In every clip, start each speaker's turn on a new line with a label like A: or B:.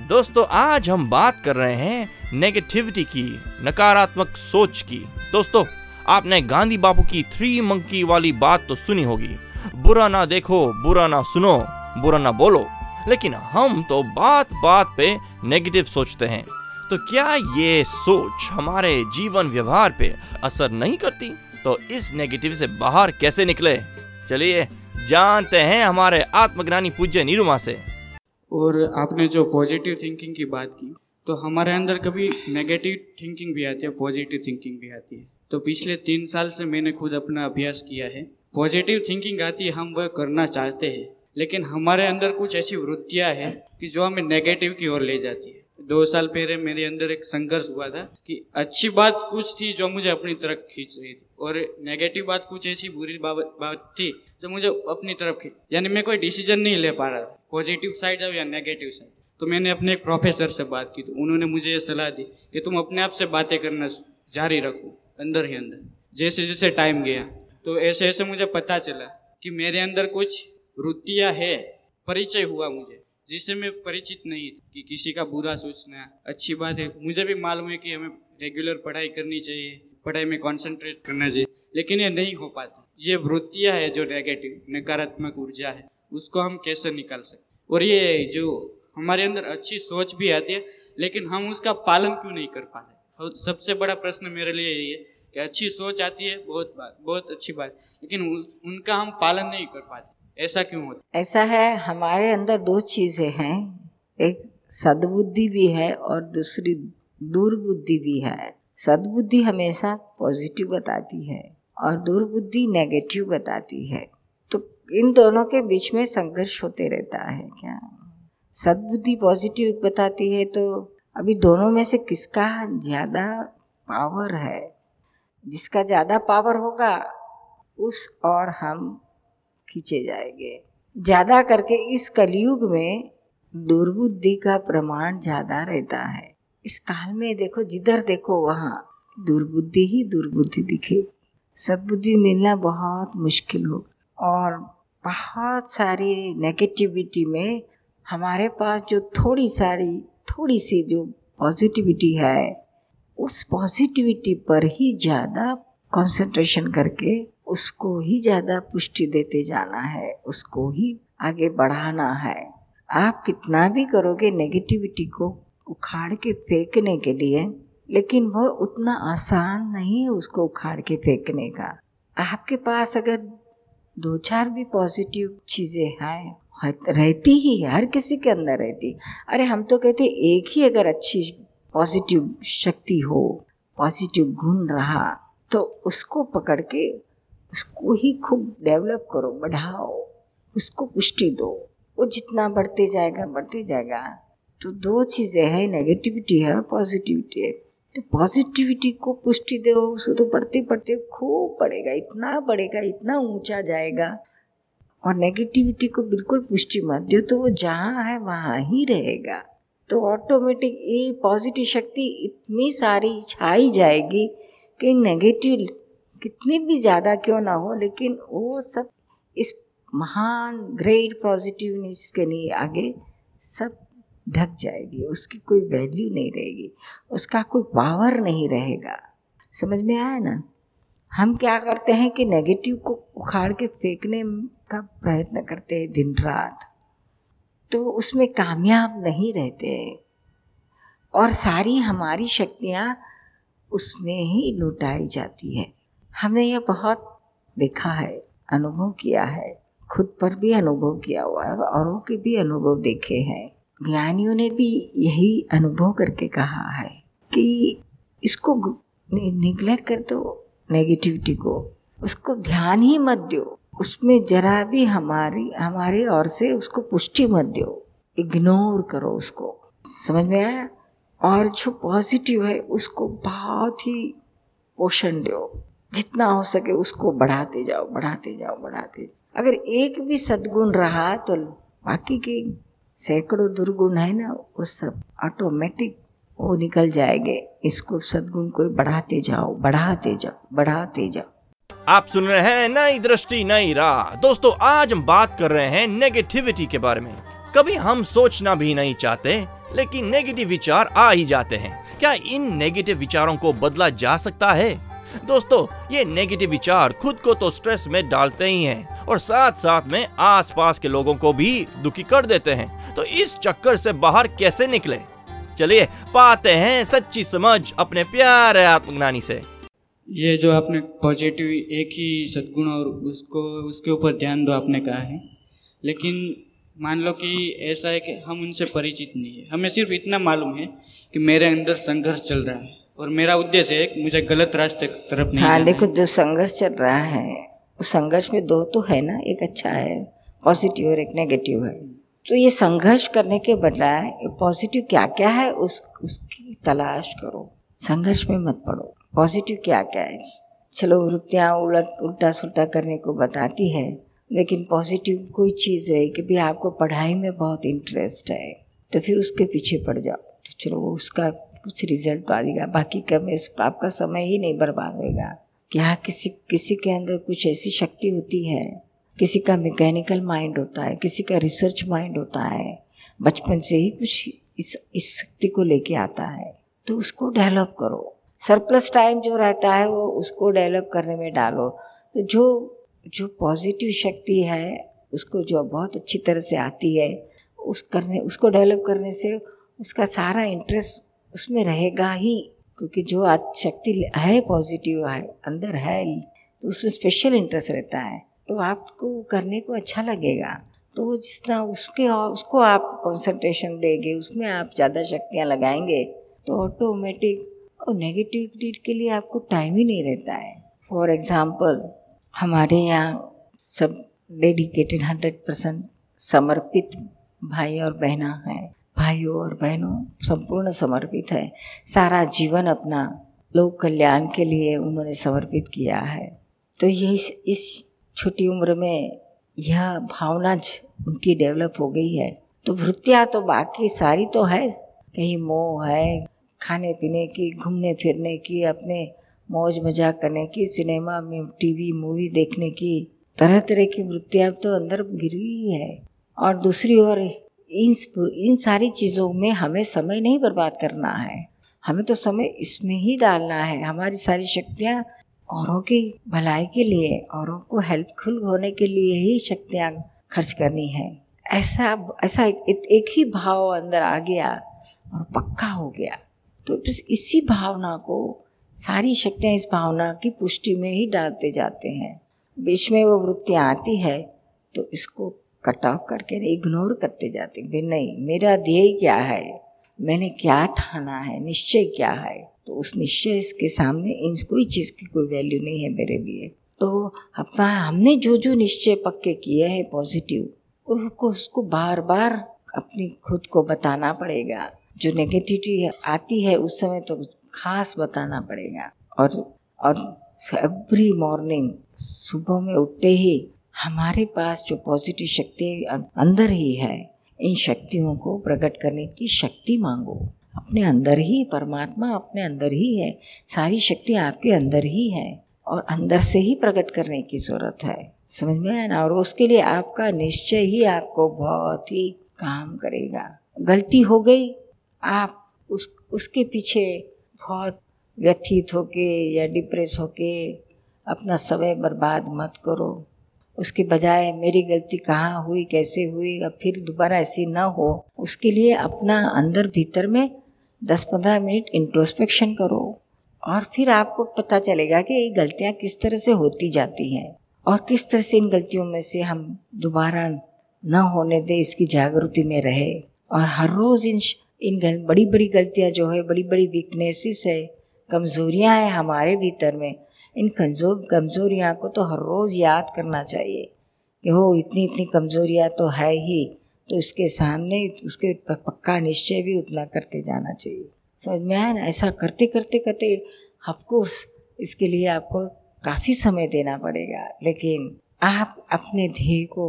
A: दोस्तों, आज हम बात कर रहे हैं नेगेटिविटी की, नकारात्मक सोच की। दोस्तों, आपने गांधी बापू की थ्री मंकी वाली बात तो सुनी होगी। बुरा ना देखो, बुरा ना सुनो, बुरा ना बोलो। लेकिन हम तो बात बात पे नेगेटिव सोचते हैं। तो क्या ये सोच हमारे जीवन व्यवहार पे असर नहीं करती? तो इस नेगेटिव से बाहर कैसे निकले? चलिए, जानते हैं हमारे आत्मज्ञानी पूज्य निरुमा से।
B: और आपने जो पॉजिटिव थिंकिंग की बात की तो हमारे अंदर कभी नेगेटिव थिंकिंग भी आती है पॉजिटिव थिंकिंग भी आती है। तो पिछले तीन साल से मैंने खुद अपना अभ्यास किया है। पॉजिटिव थिंकिंग आती है, हम वह करना चाहते हैं, लेकिन हमारे अंदर कुछ ऐसी वृत्तियाँ हैं कि जो हमें नेगेटिव की ओर ले जाती है। दो साल पहले मेरे अंदर एक संघर्ष हुआ था कि अच्छी बात कुछ थी जो मुझे अपनी तरफ़ खींच रही थी। और नेगेटिव बात कुछ ऐसी बुरी बात थी जो मुझे अपनी तरफ़ खींच यानी मैं कोई डिसीज़न नहीं ले पा रहा था पॉजिटिव साइड हो या नेगेटिव साइड तो मैंने अपने एक प्रोफेसर से बात की तो उन्होंने मुझे ये सलाह दी कि तुम अपने आप से बातें करना जारी रखो, अंदर ही अंदर, जैसे जैसे टाइम गया। तो ऐसे ऐसे मुझे पता चला कि मेरे अंदर कुछ वृत्तियाँ है, परिचय हुआ मुझे। जिससे मैं परिचित नहीं कि किसी का बुरा सोचना अच्छी बात है। मुझे भी मालूम है कि हमें रेगुलर पढ़ाई करनी चाहिए, पढ़ाई में कंसंट्रेट करना चाहिए, लेकिन ये नहीं हो पाता। ये वृत्तियाँ है जो नेगेटिव नकारात्मक ऊर्जा है, उसको हम कैसे निकाल सकते और ये जो हमारे अंदर अच्छी सोच भी आती है, लेकिन हम उसका पालन क्यों नहीं कर पाते? सबसे बड़ा प्रश्न मेरे लिए यही है कि अच्छी सोच आती है, बहुत बात बहुत अच्छी बात लेकिन उनका हम पालन नहीं कर पाते। ऐसा क्यों होता
C: ऐसा है, हमारे अंदर दो चीज़ें हैं। एक सद्बुद्धि भी है और दूसरी दुर्बुद्धि भी है। सद्बुद्धि हमेशा पॉजिटिव बताती है और दुर्बुद्धि नेगेटिव बताती है। तो इन दोनों के बीच में संघर्ष होते रहता है क्या? सदबुद्धि पॉजिटिव बताती है तो अभी दोनों में से किसका ज़्यादा पावर है? जिसका ज़्यादा पावर होगा, उस और हम खींचे जाएँगे। ज़्यादा करके इस कलयुग में दुर्बुद्धि का प्रमाण ज़्यादा रहता है। इस काल में देखो, जिधर देखो वहाँ दुर्बुद्धि ही दुर्बुद्धि दिखे। सद्बुद्धि मिलना बहुत मुश्किल होगा और बहुत सारी नेगेटिविटी में हमारे पास जो थोड़ी सारी, थोड़ी सी जो पॉजिटिविटी है, उस पॉजिटिविटी पर ही ज़्यादा कंसंट्रेशन करके उसको ही ज़्यादा पुष्टि देते जाना है, उसको ही आगे बढ़ाना है। आप कितना भी करोगे नेगेटिविटी को उखाड़ के फेंकने के लिए, लेकिन वो उतना आसान नहीं है उसको उखाड़ के फेंकने का। आपके पास अगर दो चार भी पॉजिटिव चीज़ें हैं रहती ही है, हर किसी के अंदर रहती अरे, हम तो कहते एक ही अगर अच्छी पॉजिटिव शक्ति हो पॉजिटिव गुण रहा तो उसको पकड़ के उसको ही खूब डेवलप करो, बढ़ाओ, उसको पुष्टि दो। वो जितना बढ़ते जाएगा बढ़ते जाएगा। तो दो चीज़ें हैं नेगेटिविटी है पॉजिटिविटी है। तो पॉजिटिविटी को पुष्टि दो, उसको तो बढ़ते बढ़ते खूब बढ़ेगा, इतना बढ़ेगा, इतना ऊँचा जाएगा। और नेगेटिविटी को बिल्कुल पुष्टि मत दो तो वो जहाँ है, वहाँ ही रहेगा। तो ऑटोमेटिक ये पॉजिटिव शक्ति इतनी सारी छाई जाएगी कि नेगेटिव कितनी भी ज़्यादा क्यों ना हो, लेकिन वो सब इस महान ग्रेट पॉजिटिवनेस के लिए आगे सब ढक जाएगी, उसकी कोई वैल्यू नहीं रहेगी, उसका कोई पावर नहीं रहेगा। समझ में आया ना? हम क्या करते हैं कि नेगेटिव को उखाड़ के फेंकने का प्रयत्न करते हैं दिन रात तो उसमें कामयाब नहीं रहते हैं। और सारी हमारी शक्तियाँ उसमें ही लुटाई जाती है। हमने ये बहुत देखा है, अनुभव किया है, खुद पर भी अनुभव किया हुआ है और औरों के भी अनुभव देखे हैं। ज्ञानियों ने भी यही अनुभव करके कहा है कि इसको निग्लेक्ट कर दो नेगेटिविटी को। उसको ध्यान ही मत दो। उसमें जरा भी हमारी हमारी ओर से उसको पुष्टि मत दो। इग्नोर करो उसको। समझ में आया? और जो पॉजिटिव है, उसको बहुत ही पोषण दो। जितना हो सके उसको बढ़ाते जाओ बढ़ाते जाओ बढ़ाते जाओ। अगर एक भी सदगुण रहा तो बाकी के सैकड़ों दुर्गुण है ना, वो सब ऑटोमेटिक वो निकल जाएँगे। इसको सदगुण को बढ़ाते जाओ बढ़ाते जाओ बढ़ाते जाओ।
A: आप सुन रहे हैं नई दृष्टि, नई राह। दोस्तों, आज हम बात कर रहे हैं नेगेटिविटी के बारे में। कभी हम सोचना भी नहीं चाहते, लेकिन नेगेटिव विचार आ ही जाते हैं। क्या इन नेगेटिव विचारों को बदला जा सकता है? दोस्तों, ये नेगेटिव विचार खुद को तो स्ट्रेस में डालते ही हैं और साथ साथ में आसपास के लोगों को भी दुखी कर देते हैं। तो इस चक्कर से बाहर कैसे निकले? चलिए, पाते हैं सच्ची समझ अपने प्यारे आत्मज्ञानी से।
B: ये जो आपने पॉजिटिव एक ही सद्गुण और उसको, उसके ऊपर ध्यान दो आपने कहा है। लेकिन मान लो कि ऐसा है कि हम उनसे परिचित नहीं है। हमें सिर्फ़ इतना मालूम है कि मेरे अंदर संघर्ष चल रहा है। और मेरा उद्देश्य है मुझे गलत रास्ते तरफ़ नहीं
C: हाँ देखो जो संघर्ष चल रहा है उस संघर्ष में दो तो है ना एक अच्छा है पॉजिटिव और एक नेगेटिव है। तो ये संघर्ष करने के बजाय पॉजिटिव क्या क्या है उस उसकी तलाश करो। संघर्ष में मत पड़ो। पॉजिटिव क्या क्या है? चलो वृत्तियाँ उलट उल्टा सुलटा करने को बताती है लेकिन पॉजिटिव कोई चीज़ है कि भी आपको पढ़ाई में बहुत इंटरेस्ट है तो फिर उसके पीछे पड़ जाओ। तो चलो वो उसका कुछ रिज़ल्ट आएगा बाकी का में आपका समय ही नहीं बर्बाद होगा क्या किसी किसी के अंदर कुछ ऐसी शक्ति होती है। किसी का मैकेनिकल माइंड होता है, किसी का रिसर्च माइंड होता है। बचपन से ही कुछ इस इस शक्ति को लेके आता है। तो उसको डेवलप करो। सरप्लस टाइम जो रहता है, वो उसको डेवलप करने में डालो। तो जो जो पॉजिटिव शक्ति है, उसको जो बहुत अच्छी तरह से आती है, उस करने उसको डेवलप करने से उसका सारा इंटरेस्ट उसमें रहेगा ही, क्योंकि जो आज शक्ति है पॉजिटिव है, अंदर है तो उसमें स्पेशल इंटरेस्ट रहता है। तो आपको करने को अच्छा लगेगा। तो जितना उसके उसको आप कंसंट्रेशन देंगे, उसमें आप ज़्यादा शक्तियाँ लगाएँगे तो ऑटोमेटिक और नेगेटिविटी के लिए आपको टाइम ही नहीं रहता है। फॉर एग्ज़ाम्पल हमारे यहाँ सब डेडिकेटेड हंड्रेड परसेंट समर्पित भाई और बहना हैं। भाइयों और बहनों संपूर्ण समर्पित है। सारा जीवन अपना लोक कल्याण के लिए उन्होंने समर्पित किया है। तो ये इस, इस छोटी उम्र में यह भावना उनकी डेवलप हो गई है। तो वृत्तियाँ तो बाकी सारी तो है। कहीं मोह है खाने पीने की घूमने फिरने की अपने मौज मज़ाक करने की सिनेमा में टीवी मूवी देखने की तरह तरह की वृत्तियाँ तो अंदर गिरी है। और दूसरी ओर इन इन सारी चीज़ों में हमें समय नहीं बर्बाद करना है। हमें तो समय इसमें ही डालना है। हमारी सारी शक्तियाँ औरों की भलाई के लिए औरों को हेल्पफुल होने के लिए ही शक्तियाँ खर्च करनी है। ऐसा ऐसा एक, एक ही भाव अंदर आ गया और पक्का हो गया। तो बस इसी भावना को सारी शक्तियाँ इस भावना की पुष्टि में ही डालते जाते हैं। बीच में वो वृत्तियाँ आती है तो इसको कट ऑफ़ करके इग्नोर करते जाते भाई नहीं, मेरा ध्येय क्या है? मैंने क्या ठाना है? निश्चय क्या है? तो उस निश्चय के सामने इन कोई चीज़ की कोई वैल्यू नहीं है मेरे लिए। तो अपना, हमने जो जो निश्चय पक्के किए हैं पॉजिटिव उसको उसको बार बार अपनी खुद को बताना पड़ेगा। जो नेगेटिविटी आती है उस समय तो खास बताना पड़ेगा। और और एवरी मॉर्निंग सुबह में उठते ही हमारे पास जो पॉजिटिव शक्ति अंदर ही है, इन शक्तियों को प्रकट करने की शक्ति मांगो। अपने अंदर ही, परमात्मा अपने अंदर ही है, सारी शक्ति आपके अंदर ही है, और अंदर से ही प्रकट करने की ज़रूरत है। समझ में आया ना? और उसके लिए आपका निश्चय ही आपको बहुत ही काम करेगा। गलती हो गई, आप उस, उसके पीछे बहुत व्यथित होके या डिप्रेस होके अपना समय बर्बाद मत करो। उसके बजाय मेरी गलती कहाँ हुई, कैसे हुई, अब फिर दोबारा ऐसी ना हो। उसके लिए अपना अंदर भीतर में दस पंद्रह मिनट इंट्रोस्पेक्शन करो और फिर आपको पता चलेगा कि ये गलतियाँ किस तरह से होती जाती हैं और किस तरह से इन गलतियों में से हम दोबारा न होने दे, इसकी जागृति में रहे। और हर रोज़ इन इन बड़ी बड़ी गलतियाँ जो है बड़ी बड़ी वीकनेसेस है, कमज़ोरियाँ हैं हमारे भीतर में इन कमज़ोर कमज़ोरियाँ को तो हर रोज़ याद करना चाहिए कि हो, इतनी इतनी कमज़ोरियाँ तो है ही तो उसके सामने, उसके पक्का निश्चय भी उतना करते जाना चाहिए। समझ में आया ना? ऐसा करते करते करते ऑफकोर्स इसके लिए आपको काफ़ी समय देना पड़ेगा, लेकिन आप अपने ध्येय को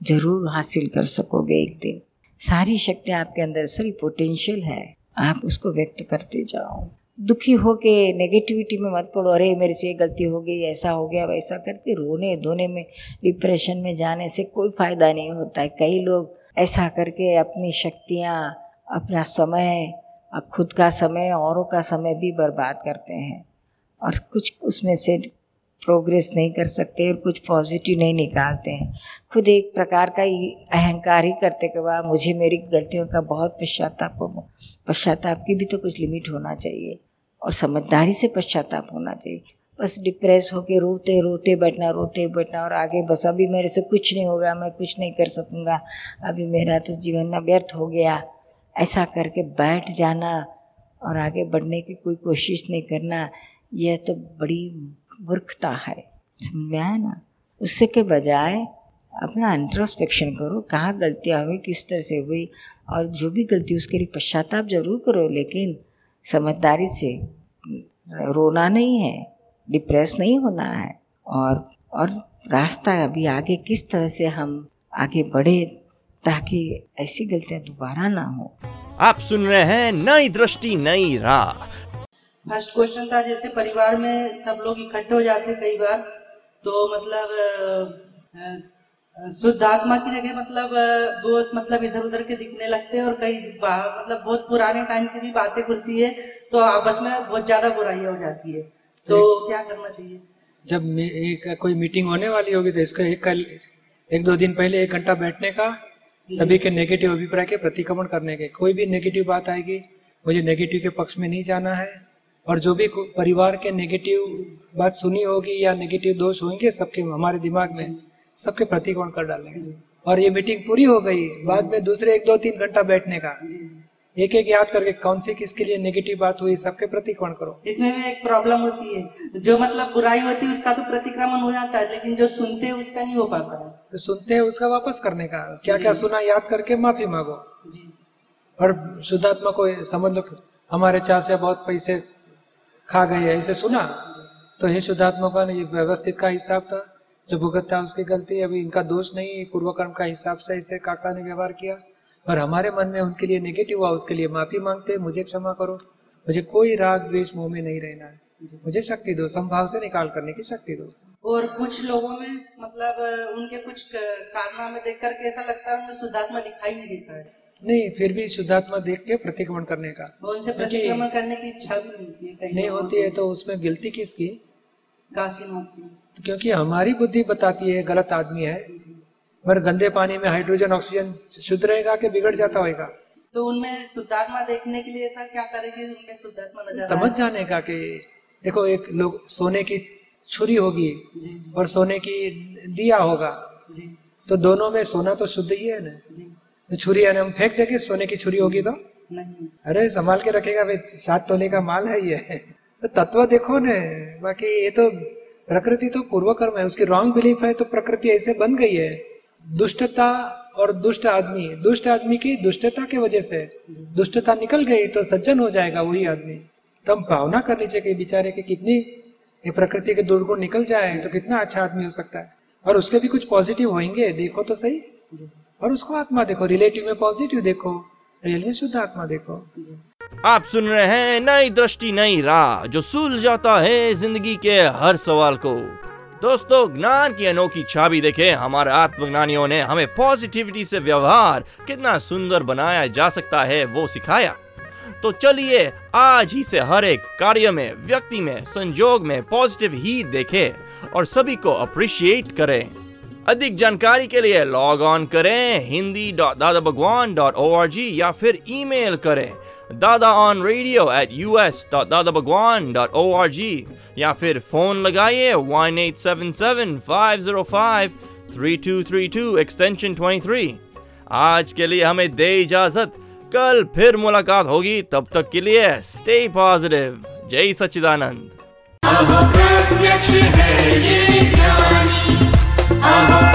C: ज़रूर हासिल कर सकोगे एक दिन। सारी शक्ति आपके अंदर सारी पोटेंशियल है, आप उसको व्यक्त करते जाओ। दुखी होके नेगेटिविटी में मत पड़ो। अरे, मेरे से गलती हो गई, ऐसा हो गया, वैसा करके रोने धोने में डिप्रेशन में जाने से कोई फ़ायदा नहीं होता है। कई लोग ऐसा करके अपनी शक्तियाँ, अपना समय, अब खुद का समय, औरों का समय भी बर्बाद करते हैं और कुछ उसमें से प्रोग्रेस नहीं कर सकते और कुछ पॉजिटिव नहीं निकालते हैं। खुद एक प्रकार का ही अहंकार ही करते कि वाह, मुझे मेरी गलतियों का बहुत पश्चाताप पश्चाताप की भी तो कुछ लिमिट होना चाहिए। और समझदारी से पश्चाताप होना चाहिए। बस डिप्रेस होके रोते रोते बैठना रोते बैठना और आगे बस अभी मेरे से कुछ नहीं होगा, मैं कुछ नहीं कर सकूँगा। अभी मेरा तो जीवन ना व्यर्थ हो गया। ऐसा करके बैठ जाना और आगे बढ़ने की कोई कोशिश नहीं करना, यह तो बड़ी मूर्खता है। समझ आया ना? उससे के बजाय अपना इंट्रोस्पेक्शन करो, कहाँ गलतियाँ हुई, किस तरह से हुई और जो भी गलती, उसके लिए पश्चाताप ज़रूर करो, लेकिन समझदारी से रोना नहीं है डिप्रेस नहीं होना है। और और रास्ता अभी आगे किस तरह से हम आगे बढ़े ताकि ऐसी गलतियाँ दोबारा ना हो।
A: आप सुन रहे हैं नई दृष्टि नई राह।
D: फ़र्स्ट क्वेश्चन था जैसे परिवार में सब लोग इकट्ठे हो जाते कई बार तो मतलब शुद्ध आत्मा की जगह मतलब दोस्त मतलब इधर उधर के दिखने लगते हैं और कई मतलब बहुत पुराने टाइम की भी बातें खुलती है तो आपस में बहुत ज़्यादा बुराइयाँ हो जाती है। तो क्या करना चाहिए?
E: जब एक कोई मीटिंग होने वाली होगी तो इसका एक कल एक दो दिन पहले एक घंटा बैठने का सभी के नेगेटिव अभिप्राय के प्रतिक्रमण करने के। कोई भी नेगेटिव बात आएगी मुझे नेगेटिव के पक्ष में नहीं जाना है और जो भी परिवार के नेगेटिव बात सुनी होगी या नेगेटिव दोष होंगे सबके हमारे दिमाग में। सबके प्रतिकोण कर डालेंगे? और ये मीटिंग पूरी हो गई बाद में दूसरे एक दो तीन घंटा बैठने का। एक एक याद करके कौन सी किसके लिए नेगेटिव बात हुई सबके प्रतिक्रमण करो?
D: इसमें भी एक प्रॉब्लम होती है। जो मतलब बुराई होती है उसका तो प्रतिक्रमण हो जाता है लेकिन जो सुनते हैं उसका नहीं हो पाता है।
E: तो सुनते हैं उसका वापस करने का। क्या क्या सुना याद करके माफ़ी मांगो। जी। और शुद्धात्मा को समझ लो हमारे चार से बहुत पैसे खा गए ऐसे सुना? तो ये शुद्धात्मा का व्यवस्थित का हिसाब था। जो भुगतता उसकी गलती अभी इनका दोष नहीं पूर्व कर्म का हिसाब से इसे काका ने व्यवहार किया। और हमारे मन में उनके लिए नेगेटिव हुआ उसके लिए माफ़ी मांगते मुझे क्षमा करो। मुझे कोई राग द्वेष मुँह में नहीं रहना है। मुझे शक्ति दो संभाव से निकाल करने की शक्ति दो।
D: और कुछ लोगों में मतलब उनके कुछ कारनामे देख करके ऐसा लगता है शुद्धात्मा दिखाई नहीं देता है।
E: नहीं फिर भी शुद्धात्मा देख के प्रतिक्रमण करने का।
D: उनसे प्रतिक्रमण करने की इच्छा भी
E: नहीं होती है तो उसमें गिलती किसकी?
D: काशीनाथ की
E: क्योंकि हमारी बुद्धि बताती है गलत आदमी है। मगर गंदे पानी में हाइड्रोजन ऑक्सीजन शुद्ध रहेगा कि बिगड़ जाता होगा
D: तो उनमें शुद्धात्मा देखने के लिए ऐसा क्या करेगी? उनमें शुद्धात्मा नज़र
E: समझ जाने का कि देखो एक लोग सोने की छुरी होगी और सोने की दिया होगा। तो दोनों में सोना तो शुद्ध ही है ना? तो छुरी है हम फेंक देंगे सोने की छुरी होगी तो? नहीं। अरे संभाल के रखेगा भाई सात तोले का माल है ये। तो तत्व देखो ने बाकी ये तो प्रकृति तो पूर्व कर्म है उसकी रॉन्ग बिलीफ है तो प्रकृति ऐसे बन गई है। दुष्टता और दुष्ट आदमी दुष्ट आदमी की दुष्टता की वजह से दुष्टता निकल गई तो सज्जन हो जाएगा वही आदमी। तब भावना करनी चाहिए बेचारे की कितनी ये प्रकृति के दुर्गुण निकल जाए तो कितना अच्छा आदमी हो सकता है। और उसके भी कुछ पॉजिटिव होंगे देखो तो सही। और उसको आत्मा देखो रिलेटिव में पॉजिटिव देखो रियल में शुद्ध आत्मा देखो।
A: आप सुन रहे हैं नई दृष्टि, नई राह, जो सुल जाता है ज़िंदगी के हर सवाल को। दोस्तों, ज्ञान की अनोखी छाबी देखें। हमारे आत्मज्ञानियों ने हमें पॉजिटिविटी से व्यवहार कितना सुंदर बनाया जा सकता है, वो सिखाया। तो चलिए, आज ही से हर एक कार्य में, व्यक्ति में, संजोग में पॉजिटिव ही देखें और सभी को अप्रिशिएट करें। अधिक जानकारी के लिए लॉग ऑन करें Hindi dot Dada Bhagwan dot O या फिर ईमेल करें। Dada on radio at U S dot Dada Bhagwan dot O R G या फिर फ़ोन लगाइए one eight seven seven five zero five three two three two extension twenty three आज के लिए हमें दे इजाज़त कल फिर मुलाकात होगी तब तक के लिए स्टे पॉजिटिव जय सच्चिदानंद
F: प्रत्यक्ष है ये ज्ञानी